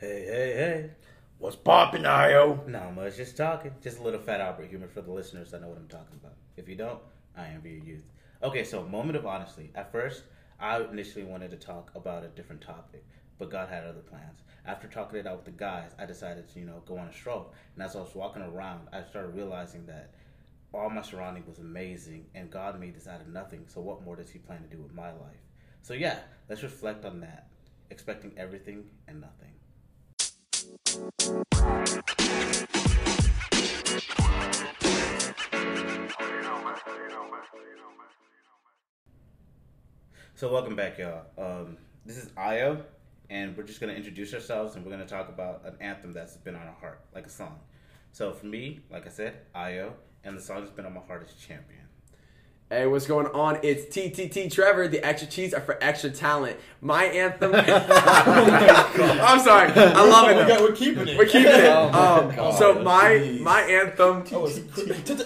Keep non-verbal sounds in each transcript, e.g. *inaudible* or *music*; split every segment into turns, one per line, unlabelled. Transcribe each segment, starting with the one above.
Hey, hey, hey.
What's poppin', Io?
Not much, just talking. Just a little fat Albert humor for the listeners that know what I'm talking about. If you don't, I envy your youth. Okay, so moment of honesty. At first, I initially wanted to talk about a different topic, but God had other plans. After talking it out with the guys, I decided to, you know, go on a stroll. And as I was walking around, I started realizing that all my surrounding was amazing, and God made this out of nothing. So what more does He plan to do with my life? So yeah, let's reflect on that. Expecting everything and nothing. So welcome back, y'all. Um, this is Io, and we're just gonna introduce ourselves, and we're gonna talk about an anthem that's been on our heart, like a song. So for me, like I said, Io, and the song that's been on my heart is Champion.
Hey, what's going on? It's TTT Trevor. The extra cheese are for extra talent. My anthem. I'm sorry. I love it.
We got, we're keeping it.
We're keeping it.
Oh my
Um,
God.
so my
Jeez.
my anthem.
Oh,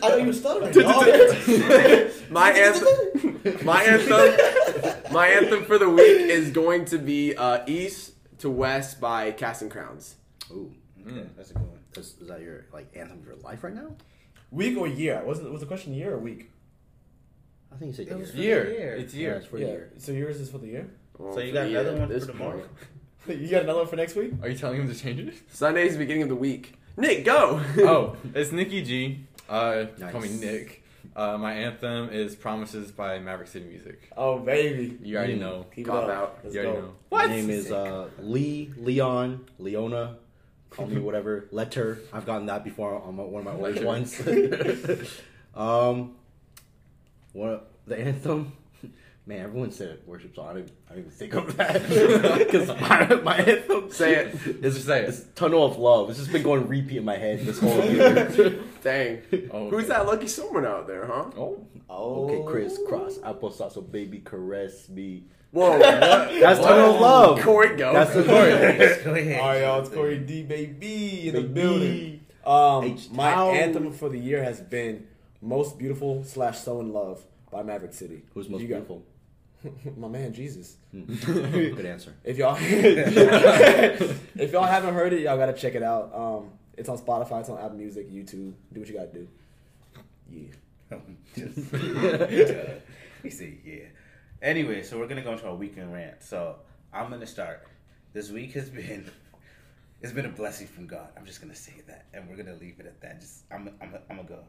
I were stuttering. Oh,
my anthem. My anthem. My anthem for the week is going to be uh, "East to West" by Casting Crowns.
Ooh,
Okay, that's a good one.
is, is that your like anthem of your life right now?
Week or year? Was it was the question year or week?
I think you said
It was
year.
for
Year.
the year.
It's
Yeah,
year.
it's for
yeah.
the year.
So yours is for the year.
Well,
So you got another one for
this
tomorrow? *laughs*
You got another one for next week?
Are you telling him to change it?
Sunday's the beginning of the week. Nick, go.
oh, *laughs* it's Nikki G. Uh, call me Nick. Uh, my anthem is "Promises" by Maverick City Music.
Oh baby.
You already
Mm.
know.
Keep
Cop
it up.
out.
Let's
You
go.
already know.
My name is uh, Lee, Leon, Leona. Call me *laughs* whatever. Letter. I've gotten that before on my, one of my old ones. um, what the anthem? *laughs* Man, everyone said worship song. I didn't, I didn't even think of that *laughs* because my, my anthem.
Say it.
It's
Just say it.
It's Tunnel of Love. It's just been going repeat in my head this whole *laughs* year.
Dang.
Oh,
Who's that lucky someone out there, huh?
Oh,
Oh.
Okay, Chris Cross, applesauce, so baby, caress me.
Whoa. what?
That's Tunnel of Love.
Corey, go.
That's the
Go ahead.
All right, y'all. It's Corey D, baby, in the building. Um,
H
my anthem for the year has been "Most Beautiful" slash "So in Love" by Maverick City.
Who's most
You got-
beautiful? *laughs*
my man Jesus. *laughs*
Good answer.
If y'all *laughs* if y'all haven't heard it, y'all gotta check it out. Um, it's on Spotify, it's on Apple Music, YouTube. Do what you gotta do. Yeah.
we see, yeah. Anyway, so we're gonna go into our weekend rant. So I'm gonna start. This week has been it's been a blessing from God. I'm just gonna say that, and we're gonna leave it at that. Just I'm I'm I'm gonna go.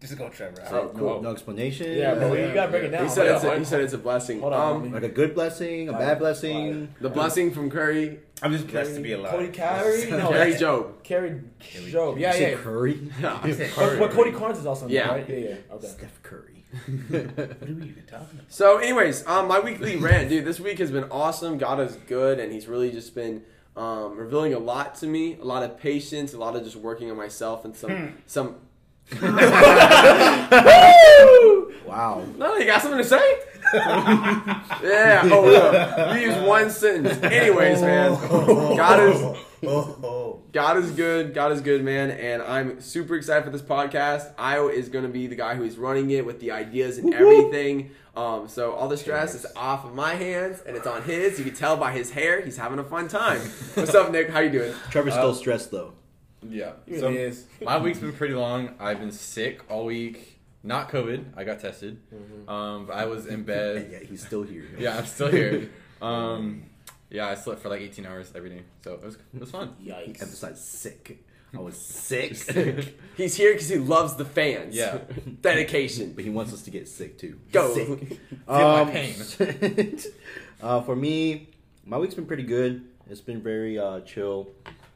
Just just go, Trevor.
So,
I-
no, no explanation.
Yeah, but you gotta break it down.
He said, it's a, he said it's a blessing.
Hold on,
um.
Like a good blessing, a bad blessing.
the blessing from Curry,
I'm just blessed to be alive.
Cody Carey? *laughs* No,
Carey
that's-
Job.
Carrie Job. Yeah, yeah.
Curry. *laughs*
But, but Cody Carnes is also in
Yeah.
right? Yeah, yeah. Okay.
Steph Curry. *laughs*
What are we even talking about?
So, anyways, um, my weekly rant, dude. This week has been awesome. God is good, and He's really just been um, revealing a lot to me. A lot of patience, a lot of just working on myself, and some some.
Wow.
No, you got something to say? *laughs* yeah. Oh, yeah. You use one sentence. Anyways, man. God is
Oh,
God is good. God is good, man. And I'm super excited for this podcast. Io is going to be the guy who is running it with the ideas and everything. Um, so all the stress is off of my hands and it's on his. You can tell by his hair. He's having a fun time. What's up, Nick? How you doing?
Trevor's still stressed though.
Yeah.
He
So
is. *laughs*
my week's been pretty long. I've been sick all week. Not COVID. I got tested. Um, but I was in *laughs* bed.
yet he's still here. *laughs*
Yeah, I'm still here. Um, yeah, I slept for like 18 hours every day, so it was it was fun.
Yikes.
Emphasize sick. I was sick. sick.
He's here because he loves the fans.
Yeah.
Dedication.
but he wants us to get sick too.
Go.
Sick.
my
Um,
pain.
uh, for me, my week's been pretty good. It's been very uh, chill.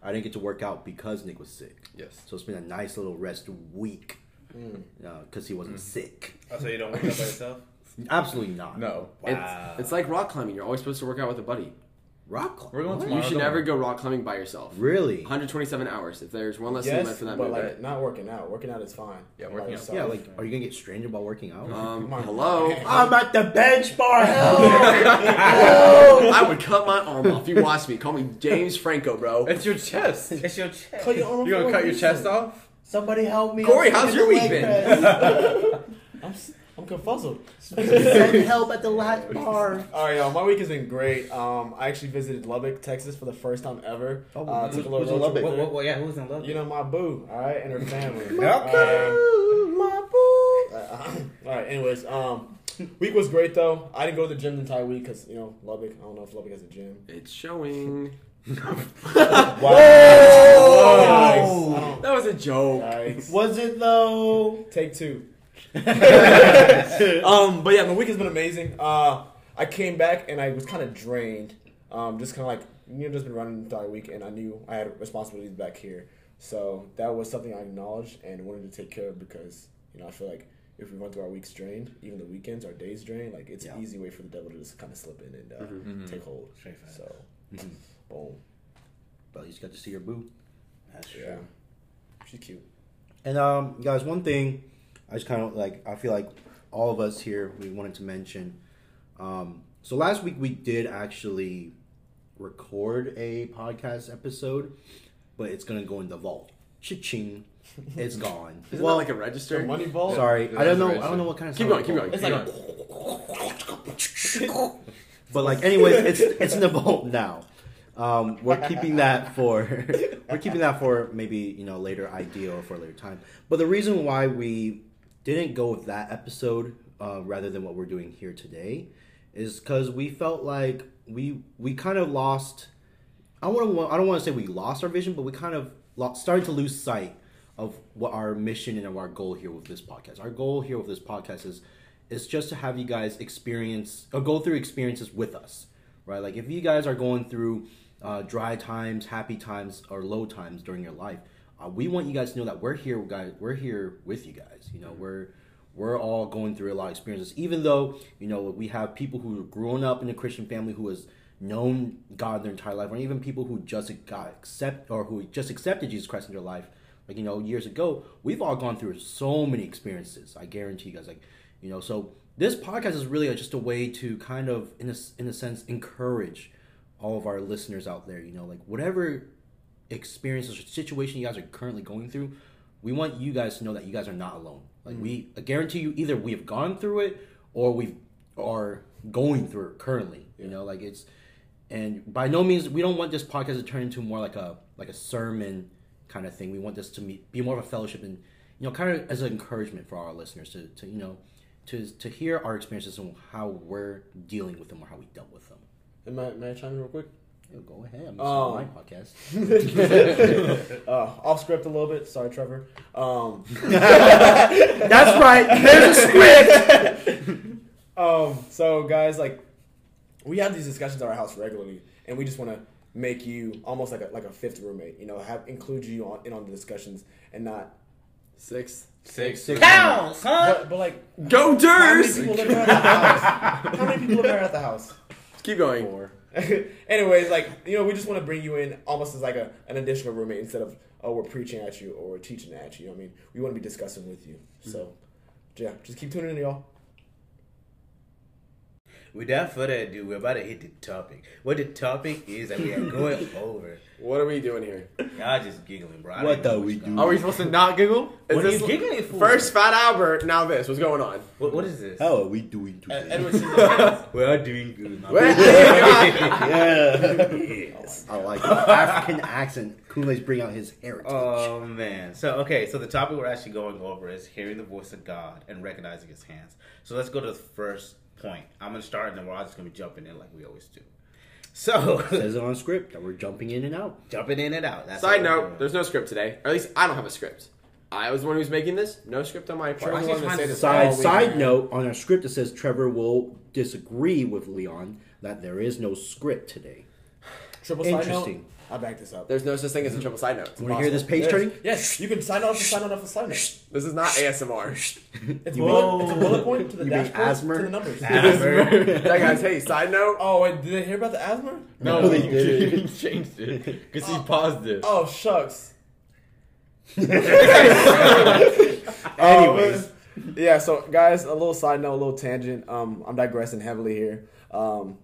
I didn't get to work out because Nick was sick,
Yes.
so it's been a nice little rest week hmm. uh, because he wasn't hmm. sick.
oh, so you don't wake up by yourself? *laughs*
Absolutely not.
No.
Wow.
It's, it's like rock climbing. You're always supposed to work out with a buddy.
Rock. climb-
We're going tomorrow.
You should never go rock climbing by yourself.
Really?
127 hours. If there's one less thing
Yes,
left for that
but
movie.
like not working out. Working out is fine.
Yeah, working out.
yourself.
Yeah, like, are you gonna get strange while working out?
Um, hello. *laughs* *laughs*
I'm at the bench bar.
I would cut my arm off. You watch me. Call me James Franco, bro.
It's your chest.
It's your chest.
Cut your arm
You gonna
off
cut your
reason.
chest off?
Somebody help me!
Corey, how's your
of
week been? *laughs*
press.
I'm, s- I'm I'm
help at the last bar.
All right, y'all. My week has been great. Um, I actually visited Lubbock, Texas, for the first time ever.
Oh,
uh,
who's-
took a little
who's in Lubbock?
with
What,
her.
what, what, yeah, who's in love?
You know my boo, all right, and her family.
Okay.
Um, my boo. Uh, all right. *clears throat* Anyways, um, week was great though. I didn't go to the gym the entire week because you know Lubbock. I don't know if Lubbock has a gym.
It's showing. *laughs*
Yikes. I don't-
That was a joke.
Yikes.
Was it though?
Take two. *laughs* um, but yeah, my week has been amazing. Uh, I came back and I was kind of drained. Um, just kind of like you know, just been running the entire week, and I knew I had responsibilities back here. So that was something I acknowledged and wanted to take care of because you know I feel like if we run through our weeks drained, even the weekends, our days drained, like it's
Yeah.
an easy way for the devil to just kind of slip in and uh,
Mhm.
take hold.
Straight facts.
So, boom,
But you just got to see your boo.
That's true.
yeah, she's cute.
And um, guys, one thing I just kind of like, I feel like all of us here, we wanted to mention. Um, so last week we did actually record a podcast episode, but it's gonna go in the vault. Cha-ching, it's gone.
Isn't
well,
that like a register?
The money vault.
sorry,
Yeah,
I don't know. I don't know what kind of
Keep going, keep going.
It's
keep
like
going.
a.
But like, anyways, it's it's in the vault now. Um, we're keeping that for we're keeping that for maybe you know later idea or for a later time. But the reason why we didn't go with that episode uh, rather than what we're doing here today is because we felt like we we kind of lost. I want to. I don't want to say we lost our vision, but we kind of lost, started to lose sight of what our mission and our goal here with this podcast. Our goal here with this podcast is is just to have you guys experience or go through experiences with us, right? Like if you guys are going through uh, dry times, happy times, or low times during your life, uh, we want you guys to know that we're here, guys. We're here with you guys. You know, we're we're all going through a lot of experiences. Even though you know we have people who have grown up in a Christian family who has known God their entire life, or even people who just got accept or who just accepted Jesus Christ in their life, like you know years ago. We've all gone through so many experiences. I guarantee you guys, like you know. So this podcast is really just a way to kind of, in a in a sense, encourage all of our listeners out there. You know, like whatever experiences or situation you guys are currently going through, we want you guys to know that you guys are not alone. Like we mm-hmm. I guarantee you, either we have gone through it or we are going through it currently. You know, like it's and by no means we don't want this podcast to turn into more like a like a sermon kind of thing. We want this to be, be more of a fellowship and you know kind of as an encouragement for our listeners to, to you know to to hear our experiences and how we're dealing with them or how we dealt with them.
Am I, may I chime in real quick?
Yo, go ahead. I'm
Oh.
my podcast. *laughs*
uh, off script a little bit. Sorry, Trevor. Um, *laughs*
That's right. There's a script. *laughs*
um, so guys, like, we have these discussions at our house regularly, and we just want to make you almost like a like a fifth roommate. You know, have include you on, in on the discussions and not.
Six.
Six.
Six.
Cows, huh?
But, but like,
Go
how many
Durs!
people live there at the house? How many people live there at the house?
Keep going.
Four. *laughs*
Anyways, like you know, we just want to bring you in almost as like a, an additional roommate instead of oh we're preaching at you or we're teaching at you. You know what I mean, we want to be discussing with you. So, mm-hmm. yeah, just keep tuning in, y'all.
Without further ado, we're about to hit the topic. What the topic is that we are going *laughs* over.
What are we doing here?
Y'all just giggling, bro. I
What the we do?
Are we supposed to not giggle?
Is
What are
this
you giggling for?
First Fat Albert, now this. What's going on?
What, what is this?
How are we doing
Uh,
today?
Edward Scissorhands.
We are doing good. my
Wait,
yeah. *laughs*
Yes.
I like it. African accent. Kool-Aid's bring out his heritage.
Oh man. So okay, so the topic we're actually going over is hearing the voice of God and recognizing his hands. So let's go to the first point. I'm gonna start and then we're all just gonna be jumping in like we always do. So
says it on *laughs* script that we're jumping in and out.
jumping in and out. That's
Side note, there's no script today. Or at least I don't have a script. I was the one who's making this. No script on my part.
Trevor's the one that say this
Side side note on our script it says Trevor will disagree with Leon that there is no script today.
Triple side note.
Interesting.
I back this up.
There's no such thing as a triple side note. It's
Want to hear this
impossible.
page turning?
Yes, you can sign off and sign on off a sign note.
This is not ASMR.
It's, *laughs*
You
bullet,
mean-
it's a bullet point to the
You mean
dashboard
asthma?
to the numbers. *laughs*
Asthma.
that guys, hey, side note.
Oh wait, did they hear about the asthma?
No,
No, they
he,
didn't. *laughs*
he changed it because he paused it.
Oh shucks.
Anyways.
Um, yeah. So guys, a little side note, a little tangent. Um, I'm digressing heavily here. Um,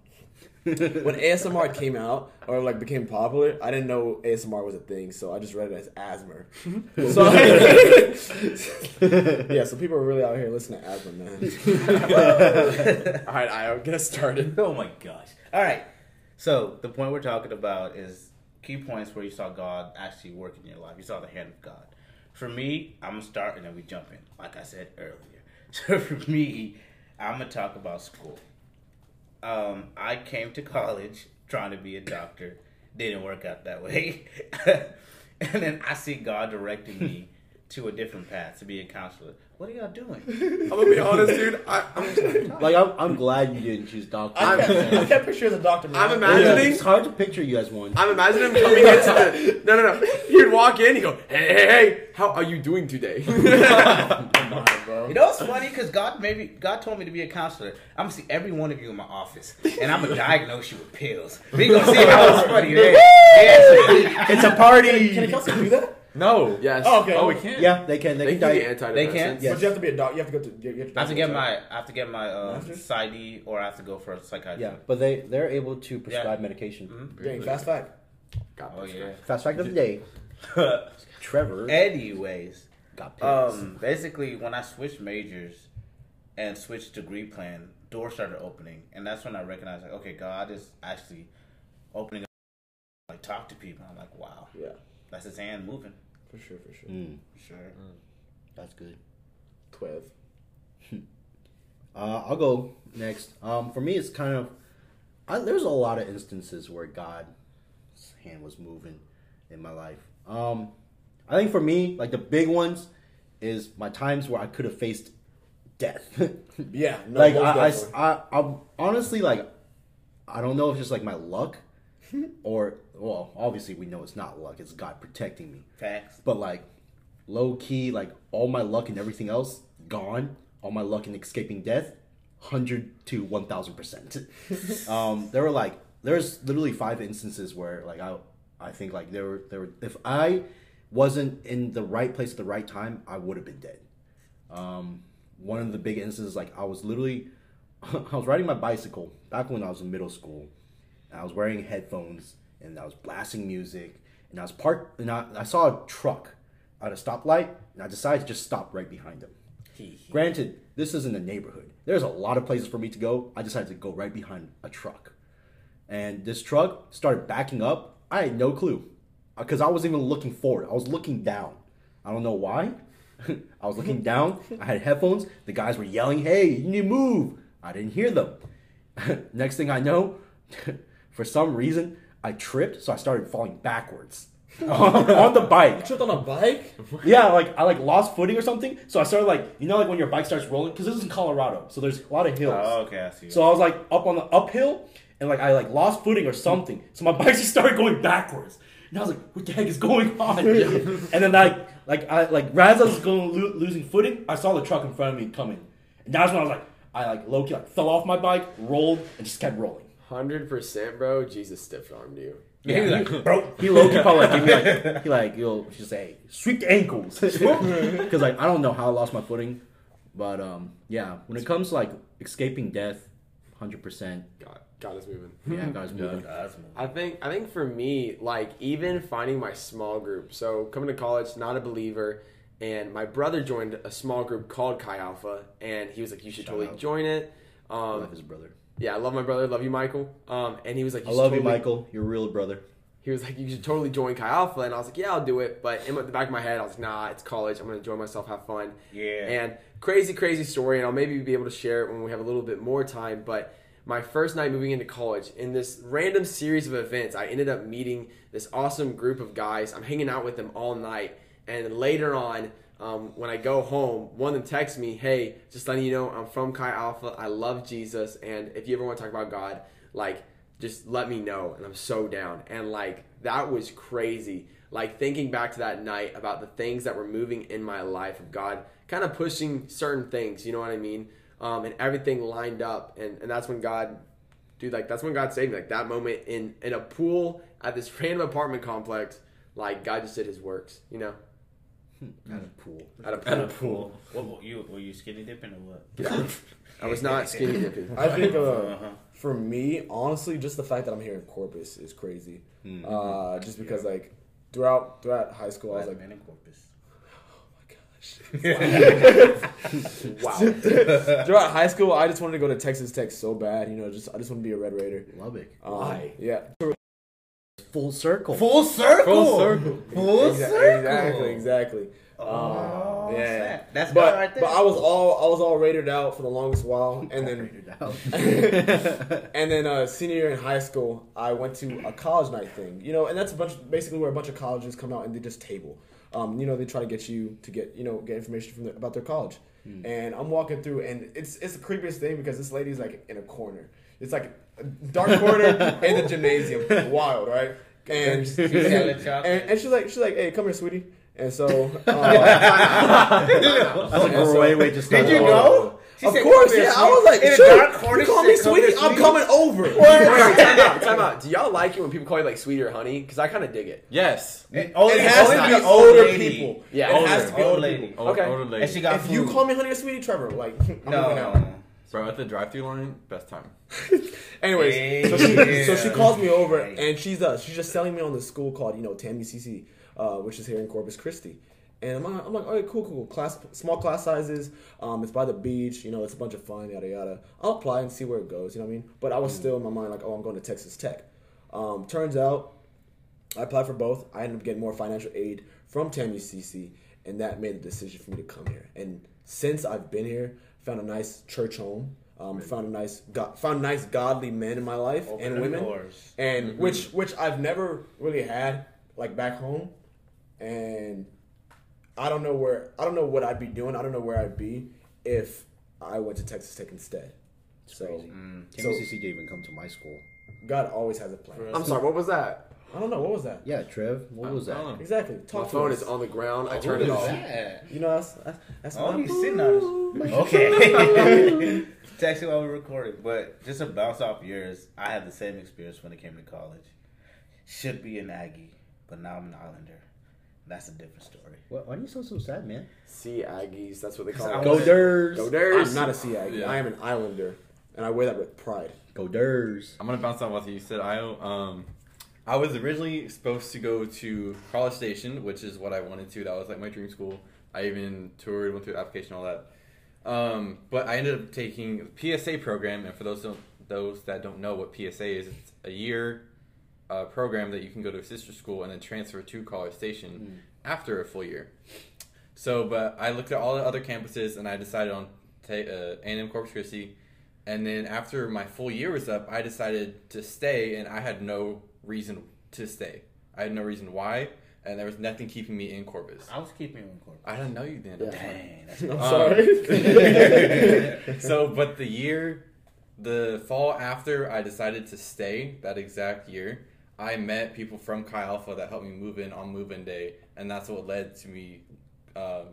*laughs* when ASMR came out or like became popular, I didn't know ASMR was a thing, so I just read it as asthma. *laughs* so *laughs* yeah, so people are really out here listening to asthma, man.
All right, Io, get us started.
Oh my gosh. All right. So the point we're talking about is key points where you saw God actually work in your life. You saw the hand of God. For me, I'm gonna start and then we jump in, like I said earlier. So for me, I'm gonna talk about school. Um, I came to college trying to be a doctor. Didn't work out that way. *laughs* and then I see God directing me to a different path to be a counselor. What are y'all doing?
I'm gonna be honest, dude. I, I'm, *laughs*
Like I'm, I'm glad you didn't choose doctor.
I can't, *laughs* I can't picture the doctor. Man.
I'm
Yeah,
imagining.
it's hard to picture you as one.
I'm imagining him coming into the. No, no, no. He'd walk in. He'd go, "Hey, hey, hey! How are you doing today?" *laughs*
Come on, bro.
You know what's funny? Because God maybe God told me to be a counselor. I'm gonna see every one of you in my office, and I'm gonna diagnose you with pills. We gonna see how it's funny. Yeah, yeah.
It's a party.
Can a counselor do that?
No.
yes.
Oh, okay.
Oh, we can't.
Yeah, they can. They,
They
can
can be
die.
antidepressants.
They can?
Yes.
But you have to be a doc. You have to go to. You have to,
I have to get my I have to get my um,
Masters?
PsyD or I have to go for a psychiatry.
Yeah, but they they're able to prescribe medication.
Dang, fast fact.
God
Oh
bless
yeah.
Fast fact of the *laughs* day: Trevor
Anyways,
got pills.
um, basically when I switched majors and switched degree plan, doors started opening, and that's when I recognized like, okay, God is actually opening up, like talk to people. I'm like, wow,
Yeah,
that's His hand moving.
for sure, for sure.
Mm,
Sure.
that's good.
Twelve. *laughs*
Uh, I'll go next. Um, for me, it's kind of I, there's a lot of instances where God's hand was moving in my life. Um, I think for me, like the big ones, is my times where I could have faced death. *laughs*
Yeah, no,
like
most
I, I. I, I'm honestly like, I don't know if it's just like my luck, *laughs* or well, obviously we know it's not luck. It's God protecting me.
Facts.
But like, low key, like all my luck and everything else gone. All my luck in escaping death, hundred to one thousand percent. *laughs* Um, there were like, there's literally five instances where like I, I think like there were there were if I wasn't in the right place at the right time, I would have been dead. Um, one of the big instances, like I was literally, *laughs* I was riding my bicycle back when I was in middle school, I was wearing headphones and I was blasting music, and I was parked, and I, I saw a truck at a stoplight, and I decided to just stop right behind him. Granted, this isn't a neighborhood. There's a lot of places for me to go. I decided to go right behind a truck, and this truck started backing up. I had no clue uh, because I wasn't even looking forward. I was looking down. I don't know why. *laughs* I was looking down. I had headphones. The guys were yelling, "Hey, you need to move!" I didn't hear them. *laughs* Next thing I know, *laughs* for some reason, I tripped, so I started falling backwards on, *laughs* on the bike.
You tripped on a bike. *laughs*
Yeah, like I like lost footing or something. So I started like you know like when your bike starts rolling because this is in Colorado, so there's a lot of hills.
Oh, okay, I see.
So I was like up on the uphill and like I like lost footing or something. So my *laughs* bike just started going backwards. And I was like, what the heck is going on? and then like like I like as I was going lo- losing footing, I saw the truck in front of me coming. And that's when I was like I like low key like fell off my bike, rolled, and just kept rolling.
Hundred percent, bro. Jesus stiff armed you.
yeah, he like, bro.
He low key probably like gave me like *laughs* he like you'll just say sweep the ankles *laughs* because like I don't know how I lost my footing, but um yeah when it comes to like escaping death, hundred percent
God, God is moving.
yeah guys *laughs* moving.
That's moving.
I think I think for me, like even finding my small group. So coming to college, not a believer, and my brother joined a small group called Chi Alpha, and he was like, "You should
Shout
totally
out.
join it."
I
Um,
love his brother.
Yeah, I love my brother. Love you, Michael. Um, and he was like,
I
should
love you, Michael. You're a real brother.
He was like, "You should totally join Chi Alpha," and I was like, "Yeah, I'll do it." But in the back of my head, I was like, "Nah, it's college. I'm gonna enjoy myself, have fun."
Yeah.
And crazy, crazy story, and I'll maybe be able to share it when we have a little bit more time. But my first night moving into college, in this random series of events, I ended up meeting this awesome group of guys. I'm hanging out with them all night, and later on, um, when I go home, one of them texts me, "Hey, just letting you know, I'm from Chi Alpha. I love Jesus, and if you ever want to talk about God, like." just let me know and I'm so down. And like that was crazy. Like thinking back to that night about the things that were moving in my life of God kind of pushing certain things, you know what I mean? Um, and everything lined up and, and that's when God dude like that's when God saved me. Like that moment in in a pool at this *laughs* random apartment complex, like God just did his works, you know?
At a pool.
At a
At a
pool.
pool.
What, what, you were you skinny dipping or what?
I was not skinny dipping. *laughs*
I think uh,
Uh-huh.
for me, honestly, just the fact that I'm here in Corpus is crazy.
Mm.
Uh, just because like throughout throughout high school, I was like,
man in corpus. Oh my gosh.
Wow. *laughs* throughout high school, I just wanted to go to Texas Tech so bad. You know, just I just want to be a Red Raider.
Lubbock.
Um,
Why?
Yeah.
Full circle.
Full circle.
Full circle.
Full
Exa-
circle.
Exactly. Exactly.
Oh,
Um, yeah.
snap. That's
but
right there.
but I was all I was all rated out for the longest while, *laughs* and then
Rated out. *laughs*
and then uh, senior year in high school, I went to a college night thing. You know, and that's a bunch basically where a bunch of colleges come out and they just table. Um, you know, they try to get you to get you know get information from the, about their college. And I'm walking through, and it's it's the creepiest thing because this lady's like in a corner. It's like a dark corner in the gymnasium. Wild, right? And,
She's selling
and and she's like she's like, hey, come here, sweetie. And so, *laughs* uh,
That's a
And so-
great way to start.
Did you
the-
know? She
of
said,
course,
"Come here,
yeah. I was like, sure, you call me
said,
sweetie, I'm coming over.
Wait, wait, time out, time out. *laughs* Do y'all like it when people call you like sweetie or honey? Because I kind of dig it.
Yes.
It, only,
It has to be
the
older
lady.
people.
Yeah,
it has
older.
to be
Old
older
lady.
people.
Okay.
older lady.
And she got
If you call me honey or sweetie, Trevor, like I'm
no,
moving
no,
out.
no.
Bro, at the drive-through line, best time. *laughs*
Anyways, so she, so she calls me over and she's uh she's just selling me on the school called you know Tammy CC, uh, which is here in Corpus Christi. And I'm like, I'm like, all right, cool, cool, cool. Class, small class sizes. Um, it's by the beach. You know, it's a bunch of fun, yada yada. I'll apply and see where it goes. You know what I mean? But I was still in my mind like, oh, I'm going to Texas Tech. Um, turns out, I applied for both. I ended up getting more financial aid from Tammy CC, and that made the decision for me to come here. And since I've been here, found a nice church home. Um, found a nice, go- found nice godly men in my life
Open
and women,
doors.
and which which I've never really had like back home, and I don't know where I don't know what I'd be doing. I don't know where I'd be if I went to Texas Tech instead. So
Crazy.
Mm.
So-
KMCC didn't even come to my school.
God always has a plan.
I'm sorry, what was that?
I don't know what was that.
Yeah, Trev. What was
I
that?
don't know.
Exactly.
My
Talk to
phone
us.
is on the ground. I
Who
turned it
is
off.
that?
You know that's that's, that's
Oh,
my
he's sitting on us. *laughs* Okay. *laughs* Texting while we're recording. But just to bounce off yours, I had the same experience when it came to college. Should be an Aggie, but now I'm an Islander. That's a different story.
What, why are you so so sad, man?
Sea Aggies, that's what they
I
call
Go
it.
Durs.
Go
I'm not a Sea Aggie.
Yeah.
I am an Islander, and I wear that with pride.
Go Durs.
I'm gonna bounce off what you said, Io. Um, I was originally supposed to go to College Station, which is what I wanted to. That was like my dream school. I even toured, went through application, all that. Um, but I ended up taking the PSA program, and for those don't, those that don't know what PSA is, it's a year uh, program that you can go to a sister school and then transfer to College Station after a full year. So, but I looked at all the other campuses and I decided on ta- uh, A&M Corpus Christi. And then after my full year was up, I decided to stay, and I had no reason to stay. I had no reason why, and there was nothing keeping me in Corpus.
I was keeping you in Corpus.
I didn't know you then.
Yeah.
Dang, *laughs* that's
I'm
Um,
sorry. *laughs*
so, but the year, the fall after I decided to stay, that exact year, I met people from Chi Alpha that helped me move in on move-in day, and that's what led to me um,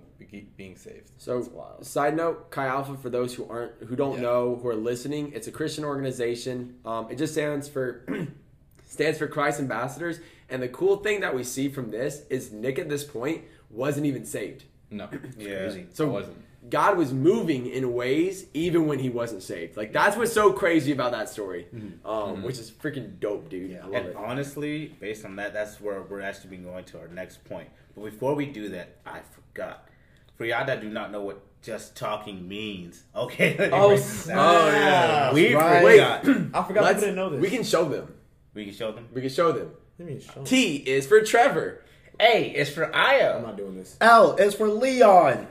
being saved.
So, side note, Chi Alpha for those who aren't who don't
Yeah.
know who are listening, it's a Christian organization. Um, it just stands for *clears throat* stands for Christ Ambassadors. And the cool thing that we see from this is Nick at this point wasn't even saved.
No, *clears throat*
Yeah.
Crazy.
So
I wasn't.
God was moving in ways even when he wasn't saved. Like that's what's so crazy about that story, um, which is freaking dope, dude.
Yeah.
I love
And
it.
honestly, based on that, that's where we're actually been going to our next point. But before we do that, I forgot. For y'all that do not know what just talking means, okay? *laughs* let me
Oh,
break this down.
snap.
we
Right.
forgot. *clears throat*
I forgot
Let's-
didn't know this.
We can show them.
We can show them.
We can show them.
Let me show.
T is for Trevor.
A is for
Aya.
I'm
not doing this.
L is for Leon.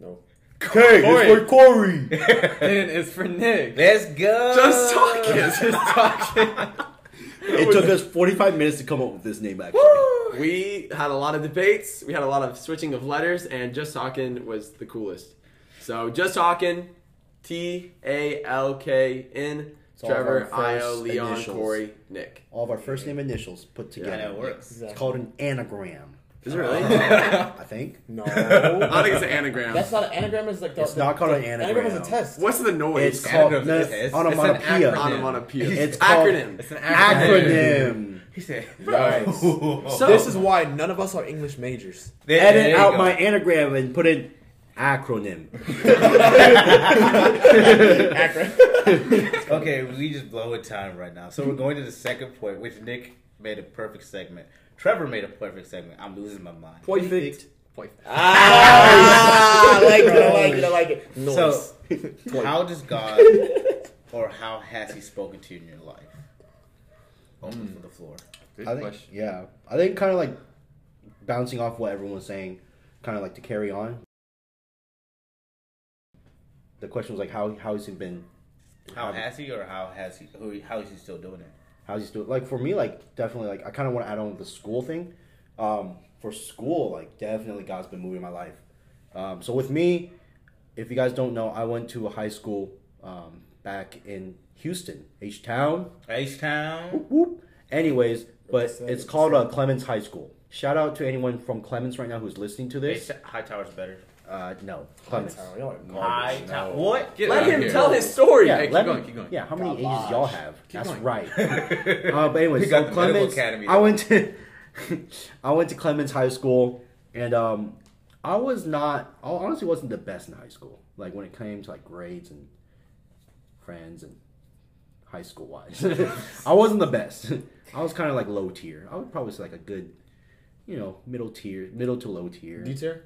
No.
K is for Corey. *laughs*
N is for Nick.
Let's go.
Just talking. *laughs*
Just talking. *laughs*
it took us 45 minutes to come up with this name, actually.
We had a lot of debates. We had a lot of switching of letters, and just talking was the coolest. So just talking, T A L K N.
It's all of
Trevor,
our
Io, Leon,
initials.
Corey, Nick.
All of our first name initials put
And
together.
it works.
Exactly.
It's called an anagram.
Is it really?
Uh, I think.
No. *laughs*
I think it's an anagram.
That's not an anagram. It's like the,
It's not called an anagram.
Anagram is a test.
What's the noise?
It's called an
Anagram
no,
it's an
onomatopoeia.
acronym.
Onomatopoeia.
It's
acronym.
It's an
acronym.
He said, *laughs*
Nice.
So-
this is why none of us are English majors.
There-
Edit out
go.
my anagram and put in acronym. *laughs*
Okay, we just blowing time right now. So we're going to the second point, which Nick made a perfect segment. Trevor made a perfect segment. I'm losing my mind.
Perfect.
Perfect.
Ah, I *laughs* like it. I like it. I like it. Noise.
So, how does God *laughs* or how has He spoken to you in your life? Open for the floor.
Good
I think,
question.
yeah, I think kind of like bouncing off what everyone's saying, kind of like to carry on. The question was like, how how has he been?
How has He or how has He? Who, how is He still doing it?
How's he still like for me? Like definitely like I kind of want to add on the school thing. Um, for school, like definitely God's been moving my life. Um, so with me, if you guys don't know, I went to a high school um, back in Houston, H Town.
H Town.
Whoop. Anyways, but
Represent,
it's called uh. Clements High School. Shout out to anyone from Clements right now who's listening to this.
Hightower's better.
Uh, no, Clements.
Y'all are garbage.
High
no.
Tower. What?
Get
Let
out of
him
here.
tell his story.
Yeah,
Hey, keep
let
going,
me-
keep going.
Yeah, how many ages y'all have? That's
going.
right. *laughs* uh, but anyways,
We
so
got the medical
Clements.
academy.
I went to *laughs* I went to Clements High School, and um, I was not. I honestly wasn't the best in high school. Like when it came to like grades and friends and high school wise, *laughs* I wasn't the best. I was kind of like low tier. I would probably say like a good, you know, middle tier, middle to low tier.
D tier?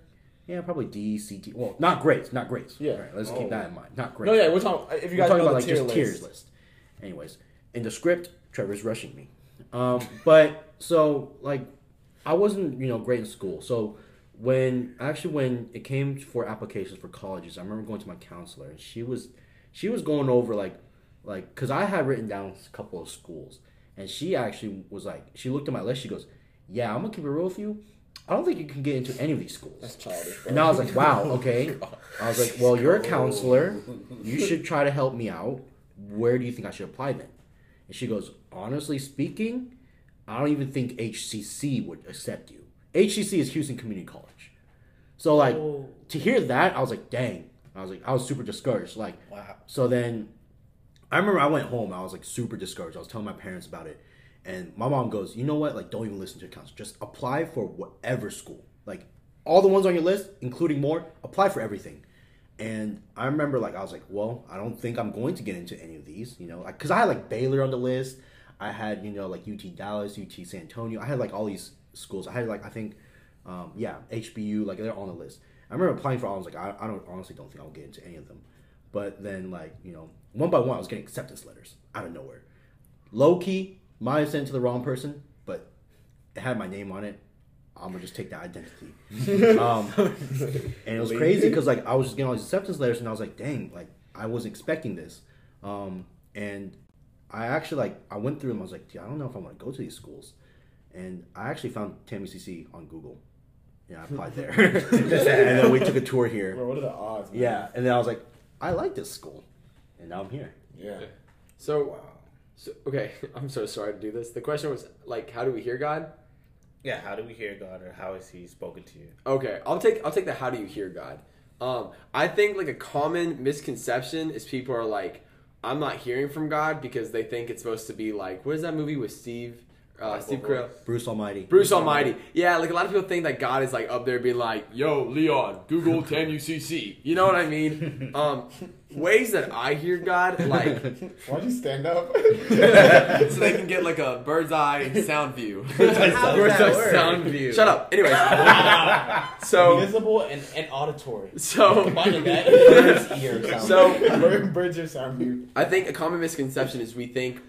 Yeah, probably D, C, T. Well, not grades, not grades.
Yeah.
All right, let's
Oh.
keep that in mind. Not grades.
No, yeah, we're talking. If you
We're talking about
the
like just
list.
tiers list. Anyways, in the script, Trevor's rushing me. Um, but so like, I wasn't you know great in school. So when actually when it came for applications for colleges, I remember going to my counselor and she was she was going over like like because I had written down a couple of schools and she actually was like she looked at my list. She goes, "Yeah, I'm gonna keep it real with you. I don't think you can get into any of these schools."
That's childish. Bro.
And I was like, wow, *laughs* oh okay. I was like, well, you're a *laughs* counselor. You should try to help me out. Where do you think I should apply then? And she goes, honestly speaking, I don't even think HCC would accept you. HCC is Houston Community College. So like
Oh.
to hear that, I was like, dang. I was like, I was super discouraged. Like,
Wow.
so then I remember I went home. I was like super discouraged. I was telling my parents about it, and my mom goes, "You know what? Like, don't even listen to your counselor. Just apply for whatever school. Like, all the ones on your list, including more. Apply for everything." And I remember, like, I was like, "Well, I don't think I'm going to get into any of these, you know, like, because I had like Baylor on the list. I had, you know, like UT Dallas, UT San Antonio. I had like all these schools. I had like I think, um, yeah, HBU. Like they're on the list. I remember applying for all. I was like, I, I don't honestly don't think I'll get into any of them. But then, like, you know, one by one, I was getting acceptance letters out of nowhere. Low key, might have sent it to the wrong person, but it had my name on it. I'm gonna just take that identity. *laughs* um, and it was crazy because like I was just getting all these acceptance letters, and I was like, dang, like I wasn't expecting this. Um, and I actually like I went through them. I was like, yeah, I don't know if I want to go to these schools. And I actually found Tammy CC on Google. Yeah, I applied there, *laughs* and then we took a tour here.
Bro, what are the odds? Man?
Yeah, and then I was like, I like this school, and now I'm here.
Yeah.
So, so, okay, *laughs* I'm so sorry to do this. The question was like, how do we hear God?
Yeah, how do we hear God or how has He spoken to you?
Okay, I'll take I'll take the how do you hear God. Um, I think like a common misconception is people are like, I'm not hearing from God because they think it's supposed to be like what is that movie with Steve uh, Steve Carell?
Bruce Almighty.
Bruce Almighty. Yeah, like a lot of people think that God is like up there being like, "Yo, Leon, Google *laughs* 10UCC." You know what I mean? *laughs* Um, ways that I hear God, like, *laughs*
Why'd you stand up? *laughs*
so they can get like a bird's eye *laughs* sound view.
How does
Bird's eye sound view.
Shut up. Anyways, so
Visible and, and auditory.
so
Combining that. Bird's ear.
So-
bird's ear sound view.
I think a common misconception is we think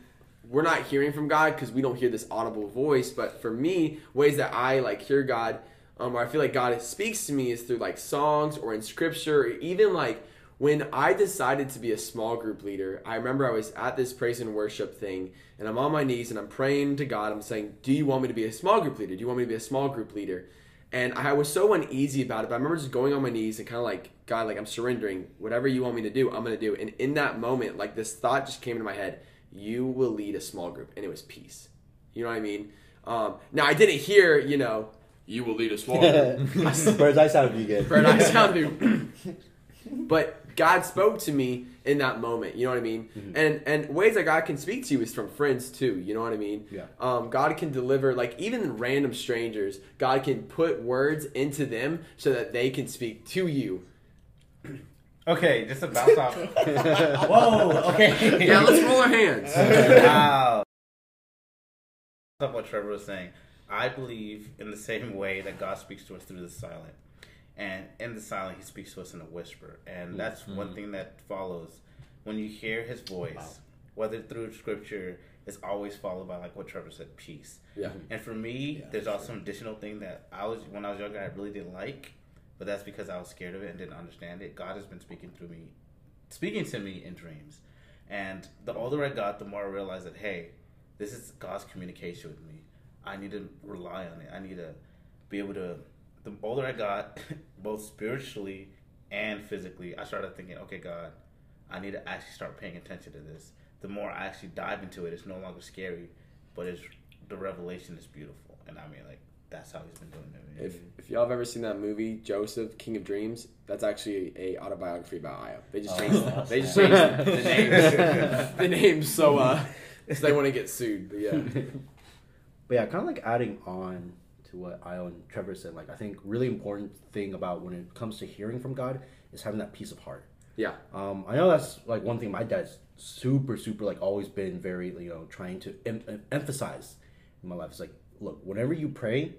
we're not hearing from God because we don't hear this audible voice. But for me, ways that I like hear God, um, or I feel like God speaks to me is through like songs or in scripture, or even like when I decided to be a small group leader. I remember I was at this praise and worship thing, and I'm on my knees and I'm praying to God. I'm saying, "Do you want me to be a small group leader? Do you want me to be a small group leader?" And I was so uneasy about it, but I remember just going on my knees and kind of like, God, like I'm surrendering. Whatever you want me to do, I'm gonna do. And in that moment, like this thought just came into my head: You will lead a small group, and it was peace. You know what I mean? Um, now I didn't hear, you know, you will lead a small group. *laughs*
Bird's eye sound would be good.
Bird eye sound view. *laughs* but God spoke to me in that moment. You know what I mean?
Mm-hmm.
And and ways that God can speak to you is from friends too. You know what I mean?
Yeah.
Um, God can deliver like even random strangers. God can put words into them so that they can speak to you.
Okay, just to bounce off. *laughs* Whoa. *laughs* Okay.
Yeah, let's roll our hands. *laughs*
wow. That's what Trevor was saying. I believe in the same way that God speaks to us through the silent. And in the silent, He speaks to us in a whisper. And mm-hmm. that's one thing that follows. When you hear His voice,
Wow.
whether through scripture, it's always followed by, like what Trevor said, peace.
Yeah.
And for me,
Yeah,
there's also an additional thing that I was, when I was younger, I really didn't like. But that's because I was scared of it and didn't understand it. God has been speaking through me, speaking to me in dreams. And the older I got, the more I realized that, hey, this is God's communication with me. I need to rely on it. I need to be able to. The older I got, *laughs* both spiritually and physically, I started thinking, okay, God, I need to actually start paying attention to this. The more I actually dive into it, it's no longer scary, but it's the revelation is beautiful. And I mean, like, that's how he's been doing it.
If, if y'all have ever seen that movie Joseph, King of Dreams, that's actually a autobiography about Io. They just
Oh,
changed
wow.
they just *laughs* changed the names the *laughs* names so uh so they want to get sued. But yeah.
But yeah, kind of like adding on to what Io and Trevor said, like I think really important thing about when it comes to hearing from God is having that peace of heart.
Yeah.
Um, I know that's like one thing my dad's super, super like always been very, you know, trying to em- em- emphasize in my life. It's like, look, whenever you pray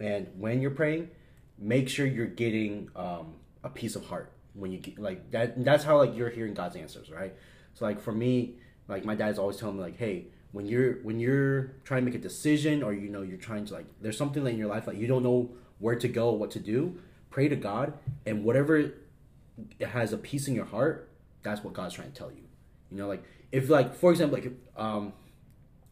and when you're praying, make sure you're getting um, a peace of heart when you get like that. That's how like you're hearing God's answers, right? So like for me, like my dad's always telling me like, hey, when you're when you're trying to make a decision or you know you're trying to like there's something in your life like you don't know where to go, what to do, pray to God and whatever has a peace in your heart, that's what God's trying to tell you. You know, like if like for example, like if, um,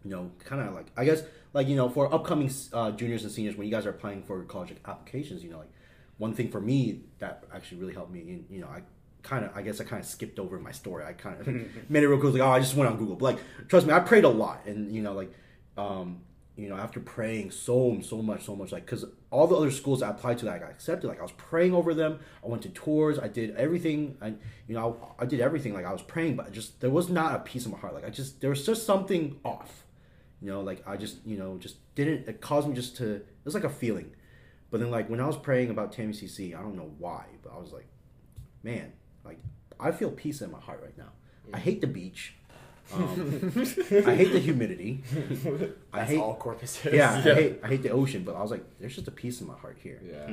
you know, kind of like I guess like you know for upcoming uh, juniors and seniors when you guys are applying for college applications, you know, like one thing for me that actually really helped me, and you know, I kind of I guess I kind of skipped over my story. I kind of *laughs* made it real quick, like oh, I just went on Google, but like trust me, I prayed a lot, and you know, like um, you know, after praying so so much, so much, like because all the other schools I applied to that I got accepted, like I was praying over them. I went to tours, I did everything, I you know, I, I did everything. Like I was praying, but just there was not a peace in my heart. Like I just there was just something off. You know, like I just you know just didn't. It caused me just to. It was like a feeling. But then like when I was praying about Tammy CC, I don't know why, but I was like, man, like I feel peace in my heart right now. I hate the beach. *laughs* Um, I hate the humidity. *laughs* I hate
all Corpus is.
yeah,
Yeah.
I hate I hate the ocean, but I was like, there's just a peace in my heart here.
Yeah.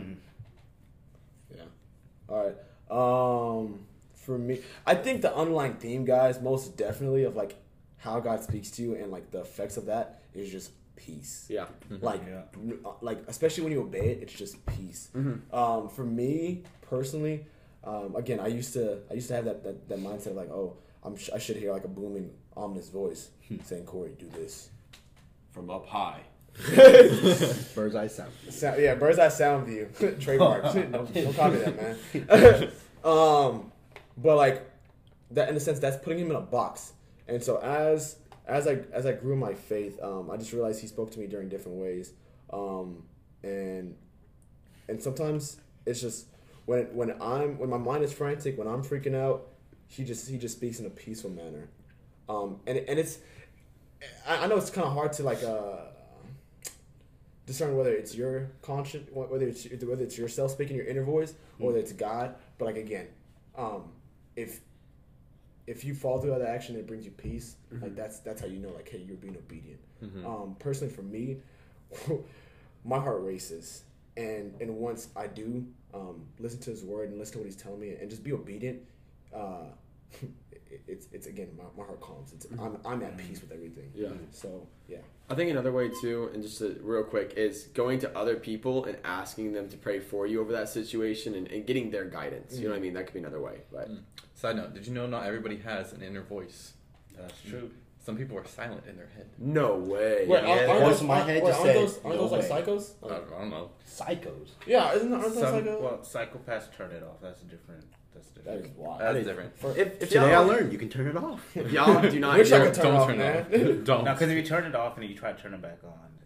Yeah. All right. Um, for me, I think the underlying theme, guys, most definitely of like how God speaks to you and like the effects of that is just peace.
Yeah.
Like,
Yeah.
uh, like especially when you obey it, it's just peace. Um, for me personally, um, again, I used to I used to have that that, that mindset of like, oh, I'm sh- I should hear like a booming ominous voice saying, Corey, do this.
From up high. *laughs*
Bird's eye sound.
Sound, yeah, bird's eye sound view. *laughs* Trademark. don't, don't copy that, man. *laughs* um, but like that in a sense, that's putting him in a box. And so as as I as I grew my faith, um, I just realized he spoke to me during different ways. Um, and and sometimes it's just when when I'm when my mind is frantic, when I'm freaking out, he just he just speaks in a peaceful manner. Um, and and it's I, I know it's kind of hard to like uh discern whether it's your conscience, whether it's whether it's yourself speaking your inner voice, or whether it's God. But like again, um, if if you fall through that action, it brings you peace. Like that's that's how you know, like, hey, you're being obedient. Um, personally, for me, *laughs* my heart races, and and once I do um, listen to His word and listen to what He's telling me, and just be obedient. Uh, *laughs* it's it's again my, my heart calms. It's I'm I'm at peace with everything.
Yeah.
So yeah.
I think another way too, and just to, real quick, is going to other people and asking them to pray for you over that situation and, and getting their guidance. You know what I mean? That could be another way. But
Side note: Did you know not everybody has an inner voice?
That's true.
Some people are silent in their head.
no way.
Wait,
Yeah,
aren't, aren't those,
my head
wait,
just
aren't
said,
those, aren't
"No
those like
way."
psychos?
I don't, I don't know.
Psychos.
Yeah, isn't aren't those
Some,
psychos?
well, psychopaths turn it off. That's different. That's different.
is wild.
That's different.
For-
If, if
Today I
y'all,
learned you can turn it off.
if y'all do not
Wish I could turn it
don't
off,
turn
man.
it off. *laughs* don't.
No, because if you turn it off and you try to turn it back on, it's,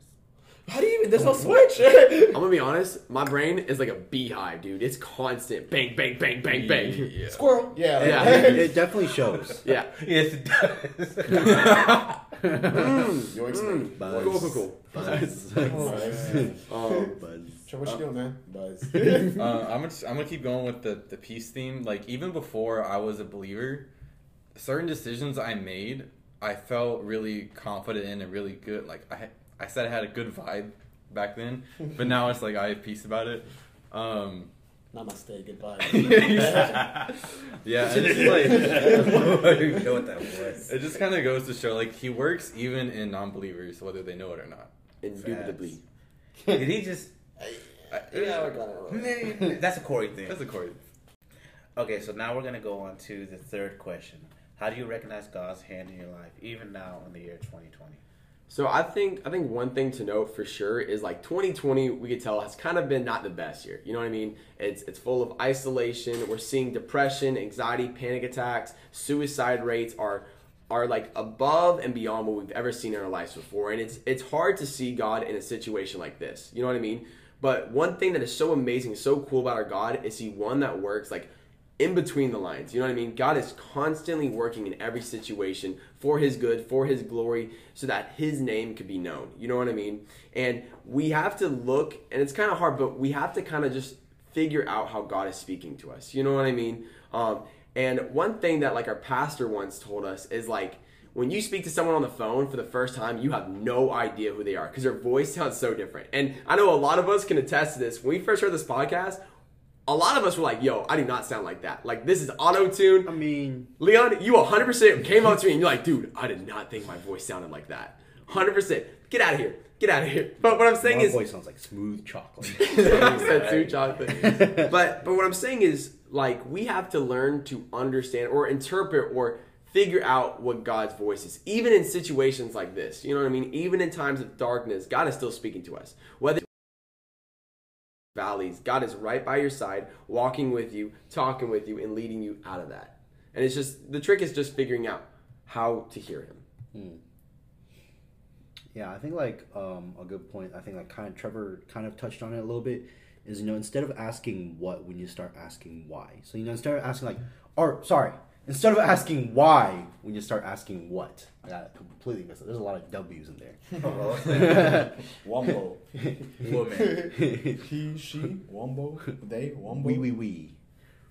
How do you even? There's no switch.
I'm gonna be honest. My brain is like a beehive, dude. It's constant. Bang, bang, bang, bang, bang.
Yeah.
Squirrel. Yeah.
Yeah.
it, it definitely shows. *laughs*
Yeah.
Yes, it does. *laughs*
Mm.
Yo, explain.
Buzz.
Cool, cool, cool.
Buzz. *laughs*
Um,
Buzz.
So what you doing, man? Buzz.
uh, I'm gonna I'm gonna keep going with the the peace theme. Like even before I was a believer, certain decisions I made, I felt really confident in and really good. Like I I said I had a good vibe back then, but now it's like I have peace about it. Um,
Namaste. Goodbye. *laughs* *laughs*
yeah, it's just *laughs* like
I didn't know what that was.
it just kind of goes to show like he works even in non-believers, whether they know it or not.
indubitably.
Did he just?
yeah, I got it.
Man, that's a Corey thing.
That's a Corey.
Okay, so now we're gonna go on to the third question. How do you recognize God's hand in your life, even now in the year 2020?
So I think I think one thing to note for sure is like 2020 we could tell has kind of been not the best year. You know what I mean? It's it's full of isolation. We're seeing depression, anxiety, panic attacks, suicide rates are are like above and beyond what we've ever seen in our lives before. And it's it's hard to see God in a situation like this. You know what I mean? But one thing that is so amazing, so cool about our God is he one that works like in between the lines. You know what I mean? God is constantly working in every situation for his good, for his glory, so that his name could be known. You know what I mean? And we have to look, and it's kind of hard, but we have to kind of just figure out how God is speaking to us. You know what I mean? Um, and one thing that like our pastor once told us is like when you speak to someone on the phone for the first time, you have no idea who they are because their voice sounds so different. And I know a lot of us can attest to this. When we first heard this podcast, a lot of us were like, yo, I do not sound like that. Like, this is auto tune.
I mean,
Leon, you 100% came up to me and you're like, dude, I did not think my voice sounded like that. 100%. Get out of here. Get out of here. But what I'm saying
my
is, My
voice sounds like smooth chocolate. *laughs*
said too *laughs* chocolate. But but what I'm saying is like we have to learn to understand or interpret or figure out what God's voice is, even in situations like this. You know what I mean? Even in times of darkness, God is still speaking to us. Whether valleys, God is right by your side, walking with you, talking with you, and leading you out of that. And it's just the trick is just figuring out how to hear Him.
Yeah, I think like um, a good point. I think like kind of Trevor kind of touched on it a little bit. Is you know instead of asking what, when you start asking why. So you know instead of asking like, or sorry, instead of asking why, when you start asking what. Yeah, completely missed it. There's a lot of W's in there. *laughs* *laughs*
Wumbo.
Woman. *laughs*
He, she, Wumbo, they, Wumbo.
Wee wee wee.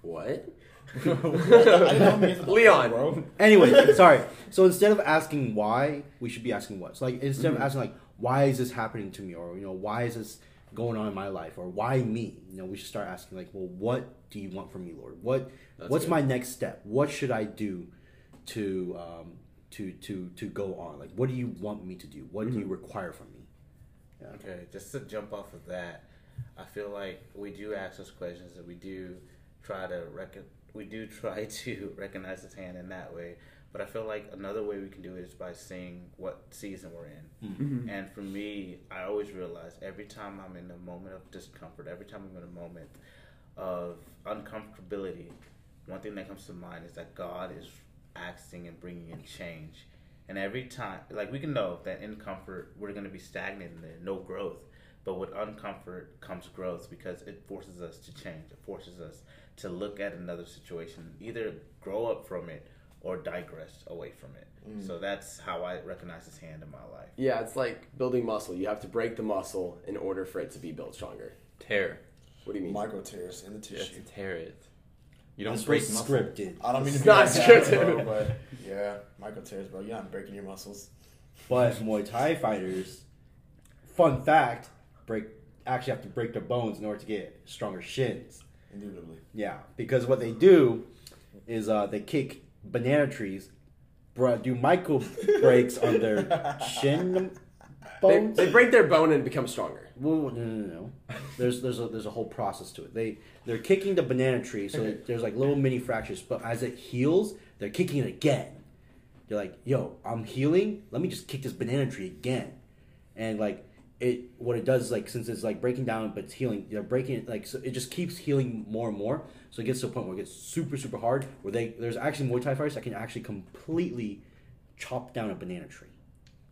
What?
I didn't know he was a
Leon.
bro.
Anyway, sorry. So instead of asking why, we should be asking what. So like instead
Mm-hmm.
of asking like why is this happening to me, or you know why is this going on in my life, or why me? You know, we should start asking like, well, what do you want from me, Lord? What
That's
what's
good.
my next step? What should I do to um to to to go on? Like, what do you want me to do? What
Mm-hmm.
do you require from me?
Okay, just to jump off of that, I feel like we do ask those questions and we do try to rec- we do try *laughs* to recognize his hand in that way. But I feel like another way we can do it is by seeing what season we're in. Mm-hmm. And for me, I always realize every time I'm in a moment of discomfort, every time I'm in a moment of uncomfortability, one thing that comes to mind is that God is acting and bringing in change. And every time, like we can know that in comfort, we're going to be stagnant and there's no growth. But with uncomfort comes growth because it forces us to change. It forces us to look at another situation, either grow up from it or digress away from it. So that's how I recognize his hand in my life.
Yeah, it's like building muscle. You have to break the muscle in order for it to be built stronger.
Tear.
What do you mean?
Micro tears in the
You have
tissue.
to tear it. You don't
This
break
was
muscle.
scripted.
I don't mean to
It's
be
not
like
scripted.
bro, but *laughs* yeah, micro tears, bro. You're not breaking your muscles.
But Muay Thai fighters, fun fact, break actually have to break their bones in order to get stronger shins.
Indubitably.
Yeah, because what they do is uh, they kick banana trees, bro, do micro breaks on their *laughs* shin
They,
bones.
they break their bone and become stronger.
Well, no, no, no. There's there's a there's a whole process to it. They they're kicking the banana tree, so there's like little mini fractures. But as it heals, they're kicking it again. They're like, "Yo, I'm healing. Let me just kick this banana tree again." And like it, what it does is like since it's like breaking down, but it's healing. They're breaking it like so it just keeps healing more and more. So it gets to a point where it gets super super hard. Where they there's actually Muay Thai fighters that can actually completely chop down a banana tree,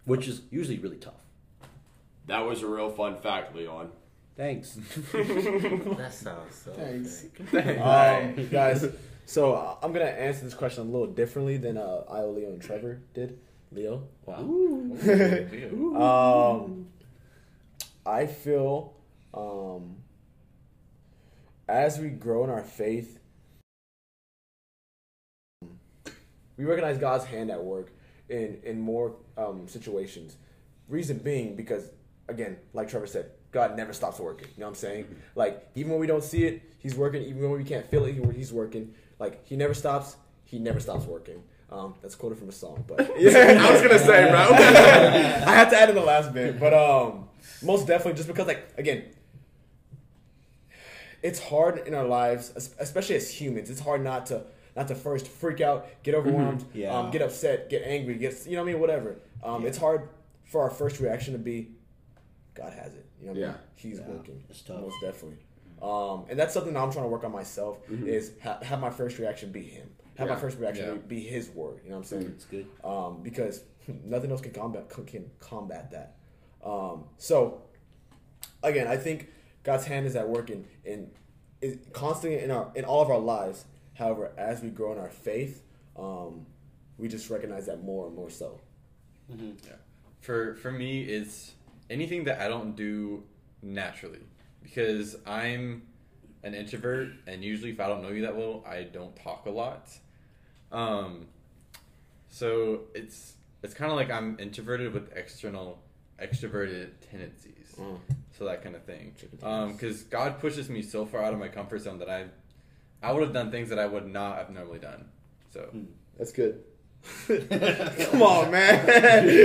which is usually really tough.
That was a real fun fact, Leon.
Thanks. *laughs*
That *laughs* sounds so.
Thanks.
fake. *laughs*
Um, guys, so uh, I'm gonna answer this question a little differently than uh, Io, Leo, and Trevor did. Leo.
Wow.
Um, I feel um, as we grow in our faith, we recognize God's hand at work in in more um, situations. Reason being because again, like Trevor said, God never stops working. You know what I'm saying? Like even when we don't see it, He's working. Even when we can't feel it, He's working. Like He never stops. He never stops working. Um, that's quoted from a song, but *laughs* yeah,
I was gonna say, bro. *laughs*
I had to add in the last bit, but um, most definitely just because like again, it's hard in our lives, especially as humans. It's hard not to not to first freak out, get overwhelmed,
Yeah.
um, get upset, get angry, get you know what I mean, whatever. Um, It's hard for our first reaction to be, God has it. You know what I
Yeah.
mean? He's
Yeah,
working.
it's tough.
Most definitely. Um, and that's something that I'm trying to work on myself is ha- have my first reaction be him. Have my first reaction
Yeah.
be, be his word. You know what I'm saying?
It's good.
um, because *laughs* nothing else can combat can combat that. Um, so again, I think God's hand is at work in, in is constantly in our in all of our lives. However, as we grow in our faith, um, we just recognize that more and more so.
Yeah, For for me, it's anything that I don't do naturally because I'm an introvert, and usually if I don't know you that well, I don't talk a lot. Um, so it's it's kind of like I'm introverted with external extroverted tendencies. Mm. So that kind of thing. Because um, God pushes me so far out of my comfort zone that I I would have done things that I would not have normally done. So hmm.
That's good. *laughs* Come on, man.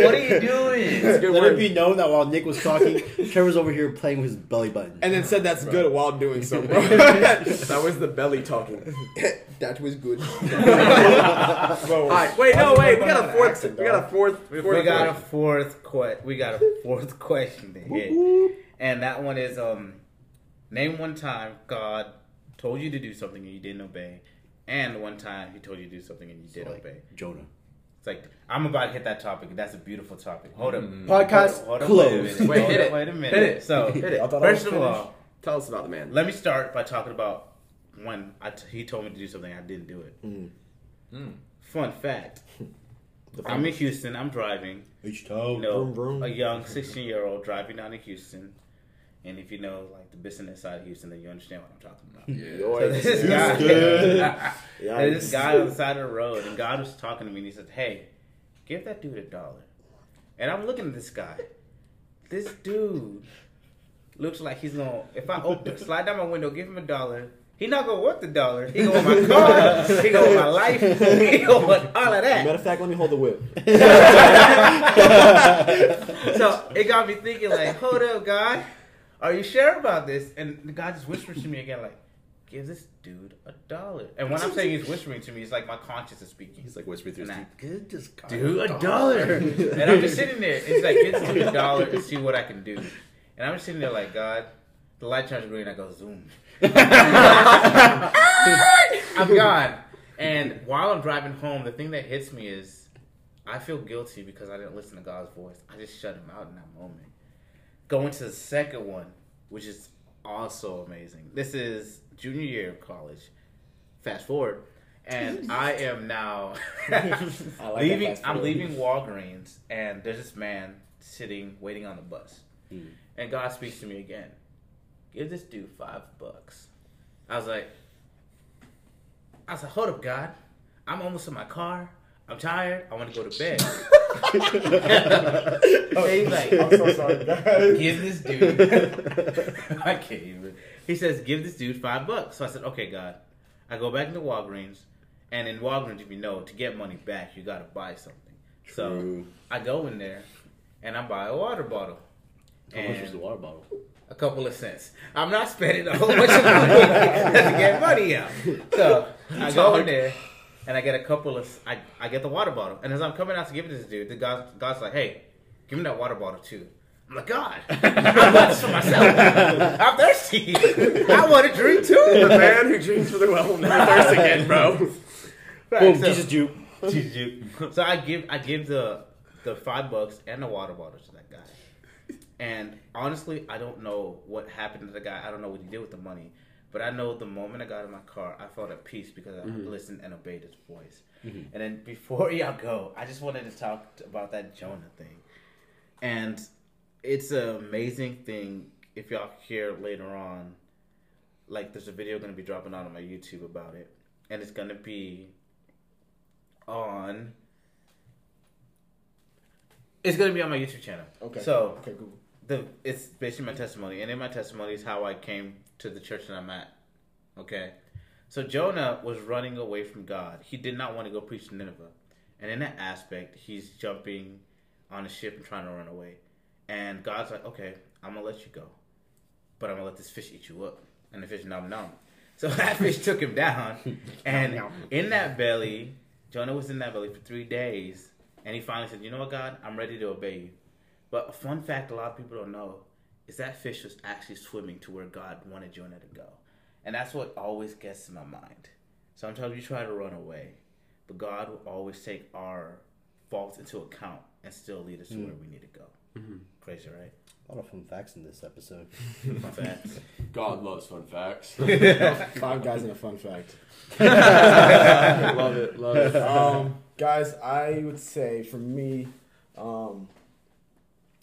What are you doing?
That's a good
Let
word.
it be known that while Nick was talking, Trevor's over here playing with his belly button.
And then said that's good while doing so, bro. *laughs*
that was the belly talking. *laughs* that was good.
Bro,
All right, wait, no, wait. We got a fourth.
accent,
we got a
dog?
fourth.
We,
fourth
got a
question.
fourth que- We got a fourth question to hit, and that one is um, name one time God told you to do something and you didn't obey, and one time He told you to do something and you did
like
obey.
Jonah.
It's like I'm about to hit that topic. That's a beautiful topic. Hold up.
Mm.
Podcast
Hold up,
closed.
Wait, a minute.
Wait,
Hold
hit it.
Wait a minute.
Hit it.
So,
Hit it.
I thought I was
first of
finished.
all,
Tell us about the man.
let me start by talking about when I t- he told me to do something I didn't do it.
Mm.
Fun fact: I'm in Houston. I'm driving.
H Town.
You know,
Vroom, vroom.
a young 16 year old driving down to Houston. And if you know like the business side of Houston, then you understand what I'm talking about.
Yeah.
So this guy, *laughs*
Yeah.
this guy on the side of the road, and God was talking to me, and he said, "Hey, give that dude a dollar." And I'm looking at this guy. This dude looks like he's gonna. If I open, *laughs* slide down my window, give him a dollar. He not gonna want the dollar. He gonna want my car. he gonna want my life. He gonna want all of that.
Matter of fact, let me hold the whip. *laughs*
so it got me thinking, like, hold up, God, are you sure about this? And the guy just whispers to me again, like, give this dude a dollar. And when I'm saying he's whispering to me, it's like my conscience is speaking.
He's like whispering through his teeth.
Good, just got
Dude, a dollar. *laughs* and I'm just sitting there. It's like, give this dude a dollar and see what I can do. And I'm just sitting there, like, God, the light turns green. I go, zoom. *laughs* I'm gone. And while I'm driving home, the thing that hits me is I feel guilty because I didn't listen to God's voice. I just shut him out in that moment. Going to the second one, which is also amazing. This is junior year of college. Fast forward. And *laughs* I am now *laughs*
I
leaving. I'm leaving Walgreens and there's this man sitting waiting on the bus.
Mm.
And God speaks to me again. Give this dude five bucks. I was like, I was like, hold up, God. I'm almost in my car. I'm tired. I want to go to bed. *laughs* And he's like,
I'm so sorry, guys.
give this dude. *laughs* I can't even. He says, give this dude five bucks. So I said, okay, God. I go back into Walgreens, and in Walgreens, if you know, to get money back, you got to buy something. So I go in there, and I buy a water bottle.
How much
And
was the water bottle?
a couple of cents. I'm not spending a whole bunch of money *laughs* to get money out. So I go in there and I get a couple of I, I get the water bottle. And as I'm coming out to give it to this dude, the God, God's like, hey, give me that water bottle too. I'm like, God, *laughs* I want this for myself. I'm thirsty. I want to drink too.
The man who drinks for the well will never thirst again, bro. *laughs*
Right,
Boom,
so-
Jesus Jew.
so I give I give the the five bucks and the water bottle to that guy. And honestly, I don't know what happened to the guy. I don't know what he did with the money. But I know the moment I got in my car, I felt at peace because I mm-hmm. listened and obeyed his voice. Mm-hmm. And then before *laughs* y'all go, I just wanted to talk about that Jonah thing. And it's an amazing thing if y'all hear later on. Like, there's a video going to be dropping out on my YouTube about it. And it's going to be on. It's going to be on my YouTube channel.
Okay.
So,
okay, Google.
the it's basically my testimony, and in my testimony is how I came to the church that I'm at. Okay, so Jonah was running away from God. He did not want to go preach to Nineveh, and in that aspect, he's jumping on a ship and trying to run away. And God's like, "Okay, I'm gonna let you go, but I'm gonna let this fish eat you up." And the fish nom nom. So *laughs* that fish took him down, *laughs* and in that belly, Jonah was in that belly for three days, and he finally said, "You know what, God? I'm ready to obey you." But a fun fact a lot of people don't know is that fish was actually swimming to where God wanted Jonah to go. And that's what always gets in my mind. Sometimes we try to run away, but God will always take our faults into account and still lead us to where we need to go. Crazy, right?
A lot of fun facts in this episode. *laughs*
Fun facts.
God loves fun facts. *laughs*
Five *laughs* guys in a fun fact.
love it, love it.
um, guys, I would say for me, um,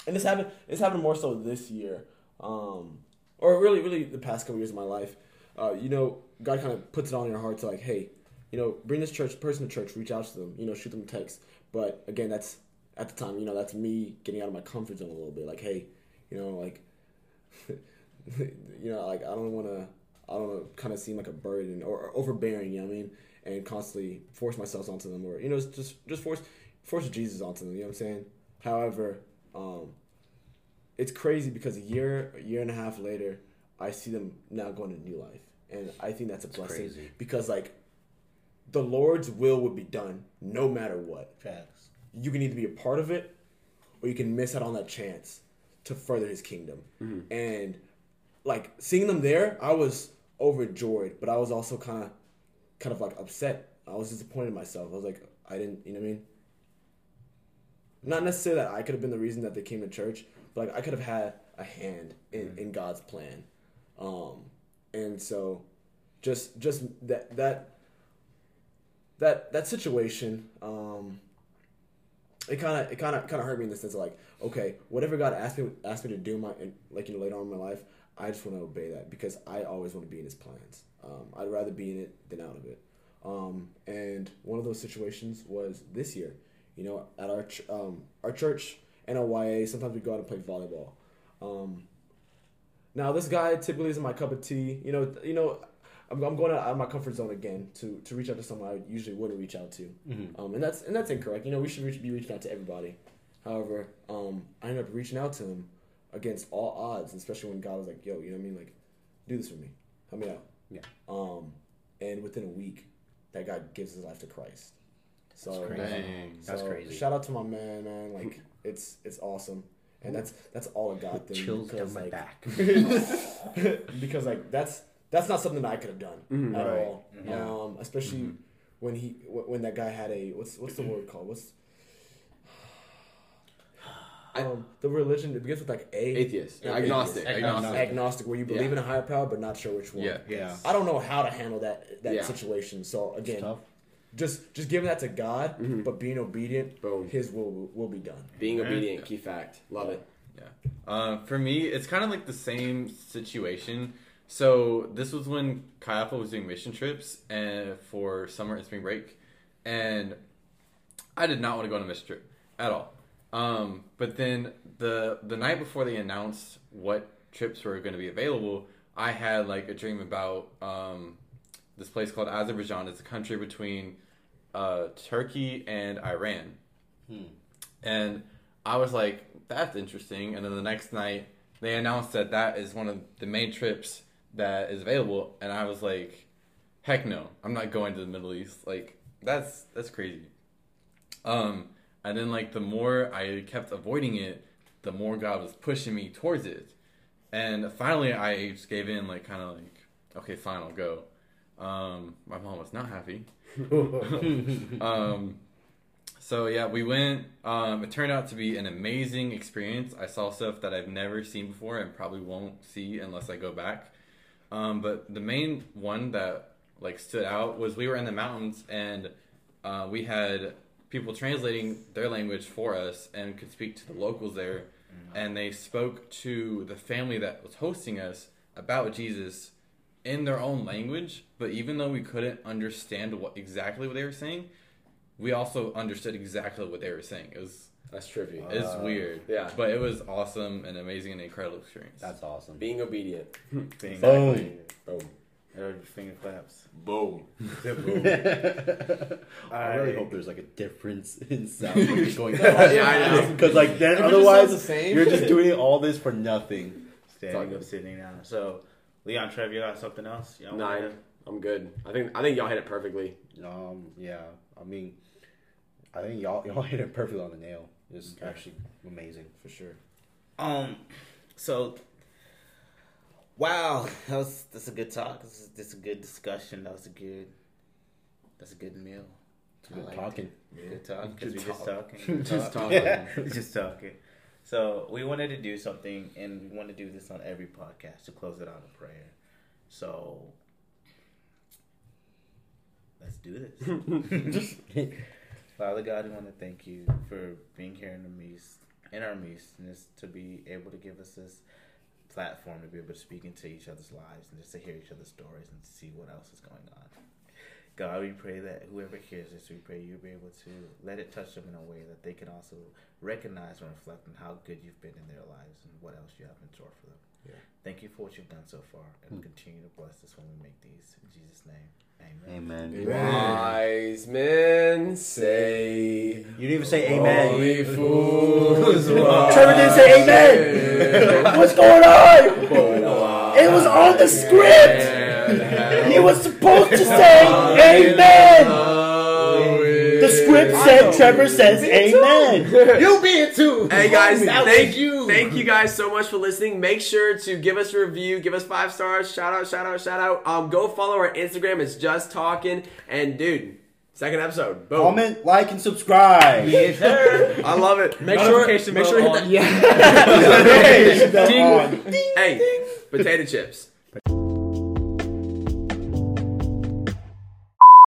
and this happened. This happened more so this year, um, or really, really the past couple years of my life. Uh, you know, God kind of puts it on your heart to like, hey, you know, bring this church person to church, reach out to them, you know, shoot them a text. But again, that's at the time, you know, that's me getting out of my comfort zone a little bit. Like, hey, you know, like, *laughs* you know, like I don't want to, I don't want to kind of seem like a burden or, or overbearing. You know what I mean? And constantly force myself onto them, or you know, just just force force Jesus onto them. You know what I'm saying? However, um, it's crazy because a year, a year and a half later, I see them now going to new life, and I think that's a blessing
crazy.
because like the Lord's will would be done no matter what.
Facts.
You can either be a part of it, or you can miss out on that chance to further His kingdom. And like seeing them there, I was overjoyed, but I was also kind of, kind of like upset. I was disappointed in myself. I was like, I didn't, you know what I mean? Not necessarily that I could have been the reason that they came to church, but like I could have had a hand in, in God's plan. Um, and so, just just that that that that situation, um, it kind of it kind of kind of hurt me in the sense of like, okay, whatever God asked me asked me to do my like you know later on in my life, I just want to obey that because I always want to be in His plans. Um, I'd rather be in it than out of it. Um, and one of those situations was this year. You know, at our ch- um, our church NLYA, sometimes we go out and play volleyball. Um, now this guy typically isn't my cup of tea. You know, you know, I'm, I'm going out of my comfort zone again to, to reach out to someone I usually wouldn't reach out to. Um, and that's and that's incorrect. You know, we should reach, be reaching out to everybody. However, um, I ended up reaching out to him against all odds, especially when God was like, "Yo, you know what I mean? Like, do this for me, help me out."
Yeah.
Um, and within a week, that guy gives his life to Christ. So
crazy.
Dang.
so
That's crazy.
Shout out to my man, man. Like it's it's awesome, and that's that's all a God thing.
Chills
because,
down my
like,
back. *laughs*
because like that's that's not something that I could have done
Mhm.
at
Right.
all.
Yeah.
Um, especially when he when that guy had a what's what's the word called what's
I-
um, the religion it begins with like a
Atheist,
Yeah,
agnostic,
atheist.
agnostic.
agnostic where you believe
Yeah.
in a higher power but not sure which one.
Yeah.
Yeah.
I don't know how to handle that that
Yeah.
situation. So
It's
again,
tough.
Just just giving that to God,
Mhm.
but being obedient,
Boom.
His will will be done.
Being
Amen.
obedient, key fact. Love it.
Yeah. Uh, for me, it's kind of like the same situation. So this was when Chi Alpha was doing mission trips and for summer and spring break, and I did not want to go on a mission trip at all. Um, but then the the night before they announced what trips were going to be available, I had like a dream about um, this place called Azerbaijan. It's a country between uh, Turkey and Iran. And I was like, that's interesting. And then the next night, they announced that that is one of the main trips that is available. And I was like, heck no, I'm not going to the Middle East. Like, that's that's crazy. Um, and then like the more I kept avoiding it, the more God was pushing me towards it. And finally, I just gave in, like, kind of like, okay, fine, I'll go. Um, my mom was not happy. *laughs* um, So yeah, we went. Um, it turned out to be an amazing experience. I saw stuff that I've never seen before and probably won't see unless I go back. Um, but the main one that like stood out was we were in the mountains and uh, we had people translating their language for us and could speak to the locals there, and they spoke to the family that was hosting us about Jesus in their own language. But even though we couldn't understand what exactly what they were saying, we also understood exactly what they were saying. It was
That's trippy.
it's
Uh,
weird,
yeah.
but it was awesome and amazing and incredible experience.
That's awesome.
Being obedient. *laughs*
Thing.
Boom.
Boom.
Every finger claps. *laughs*
Boom.
I really hope there's like a difference *laughs* in sound going down.
Yeah, I know.
Because like then
If
otherwise
the same.
you're just doing all this for nothing.
Standing
good.
up, sitting down. So, Leon, Trev, you got something else? You know,
Nine. I'm good. I think I think y'all hit it perfectly.
Um, yeah. I mean, I think y'all *laughs* y'all hit it perfectly on the nail. It's actually amazing.
For sure.
Um, so, wow, that was that's a good talk. This is, this is a good discussion. That was a good. That's a good meal.
Good
I like
talking.
Good talk because
Good
we just
talk.
talking. *laughs*
Just talking. *laughs*
we just talking. So we wanted to do something, and we want to do this on every podcast to close it out in prayer. So let's do this. *laughs* *laughs* Father God, we want to thank you for being here in the midst, in our midst, and just to be able to give us this platform to be able to speak into each other's lives and just to hear each other's stories and see what else is going on. God, we pray that whoever hears this, we pray you'll be able to let it touch them in a way that they can also recognize and reflect on how good you've been in their lives and what else you have in store for them.
Yeah.
Thank you for what you've done so far, and hmm. continue to bless us when we make these. In Jesus' name, amen.
Amen.
Wise men say.
You didn't even say amen.
Only fools
Trevor didn't say amen. What's going on? It was on the script. He was supposed to say amen. The script said Trevor says amen.
You be it too.
Hey guys,
That
thank
you.
Thank you guys so much for listening. Make sure to give us a review, give us five stars. Shout out, shout out, shout out. Um, go follow our Instagram. It's just talking. And dude, second episode. Boom.
Comment, like, and subscribe.
Yes, *laughs* sir.
I love it.
Make sure, make sure you hit that. *laughs*
Yeah.
Ding.
hey, potato chips.